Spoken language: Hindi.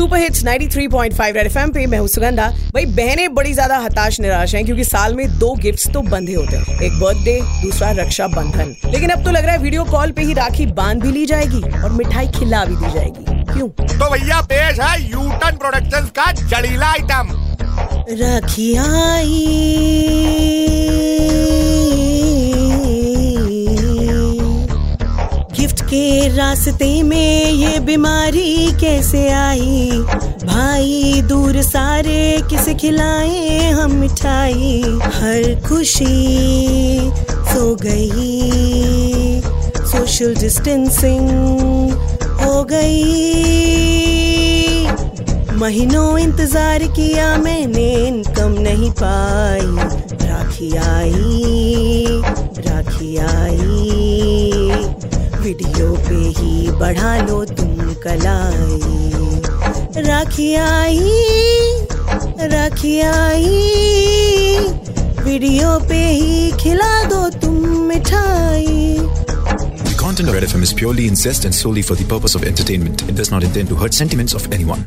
सुपर हिट्स 93.5 रेड एफएम पे मैं हूँ सुगंधा। भाई बहनें बड़ी ज़्यादा हताश निराश हैं क्योंकि साल में दो गिफ्ट्स तो बंधे होते हैं। एक बर्थडे दूसरा रक्षा बंधन लेकिन अब तो लग रहा है वीडियो कॉल पे ही राखी बाँध भी ली जाएगी और मिठाई खिला भी दी जाएगी। क्यों? तो भैया पेश है यूटन प्रोडक्शन का जड़ीला आइटम राखी आई। के रास्ते में ये बीमारी कैसे आई? भाई, दूर सारे किसे खिलाए हम मिठाई? हर खुशी सो गई, सोशल डिस्टेंसिंग हो गई। महीनों इंतज़ार किया मैंने, इनकम नहीं पाई। राखी आई राखी आई। वीडियो पे ही बढ़ा लो तुम कलाई राखी आई राखी आई वीडियो पे ही खिला दो तुम मिठाई The content of Red FM is purely incest and solely for the purpose of entertainment. It does not intend to hurt sentiments of anyone.